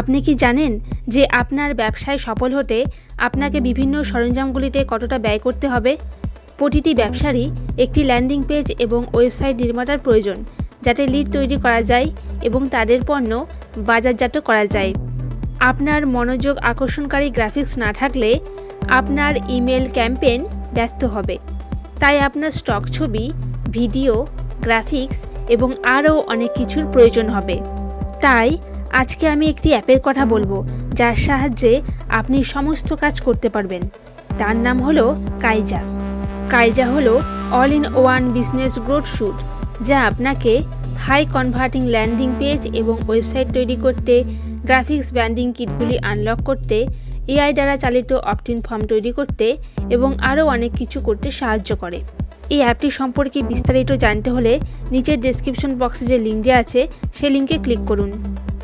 আপনি কি জানেন যে আপনার ব্যবসায় সফল হতে আপনাকে বিভিন্ন সরঞ্জামগুলিতে কতটা ব্যয় করতে হবে? প্রতিটি ব্যবসারই একটি ল্যান্ডিং পেজ এবং ওয়েবসাইট নির্মাতার প্রয়োজন, যাতে লিড তৈরি করা যায় এবং তাদের পণ্য বাজারজাত করা যায়। আপনার মনোযোগ আকর্ষণকারী গ্রাফিক্স না থাকলে আপনার ইমেল ক্যাম্পেন ব্যর্থ হবে। তাই আপনার স্টক ছবি, ভিডিও, গ্রাফিক্স এবং আরও অনেক কিছুর প্রয়োজন হবে। তাই আজকে আমি একটি অ্যাপের কথা বলব, যার সাহায্যে আপনি সমস্ত কাজ করতে পারবেন। তার নাম হলো কাইজা। কাইজা হলো all in one business growth suite যা আপনাকে হাই কনভার্টিং ল্যান্ডিং পেজ এবং ওয়েবসাইট তৈরি করতে, গ্রাফিক্স ব্র্যান্ডিং কিটগুলি আনলক করতে, এআই দ্বারা চালিত অপটিন ফর্ম তৈরি করতে এবং আরও অনেক কিছু করতে সাহায্য করে। এই অ্যাপটি সম্পর্কে বিস্তারিত জানতে হলে নিচের ডেসক্রিপশন বক্সে যে লিঙ্ক দেওয়া আছে সেই লিঙ্কে ক্লিক করুন।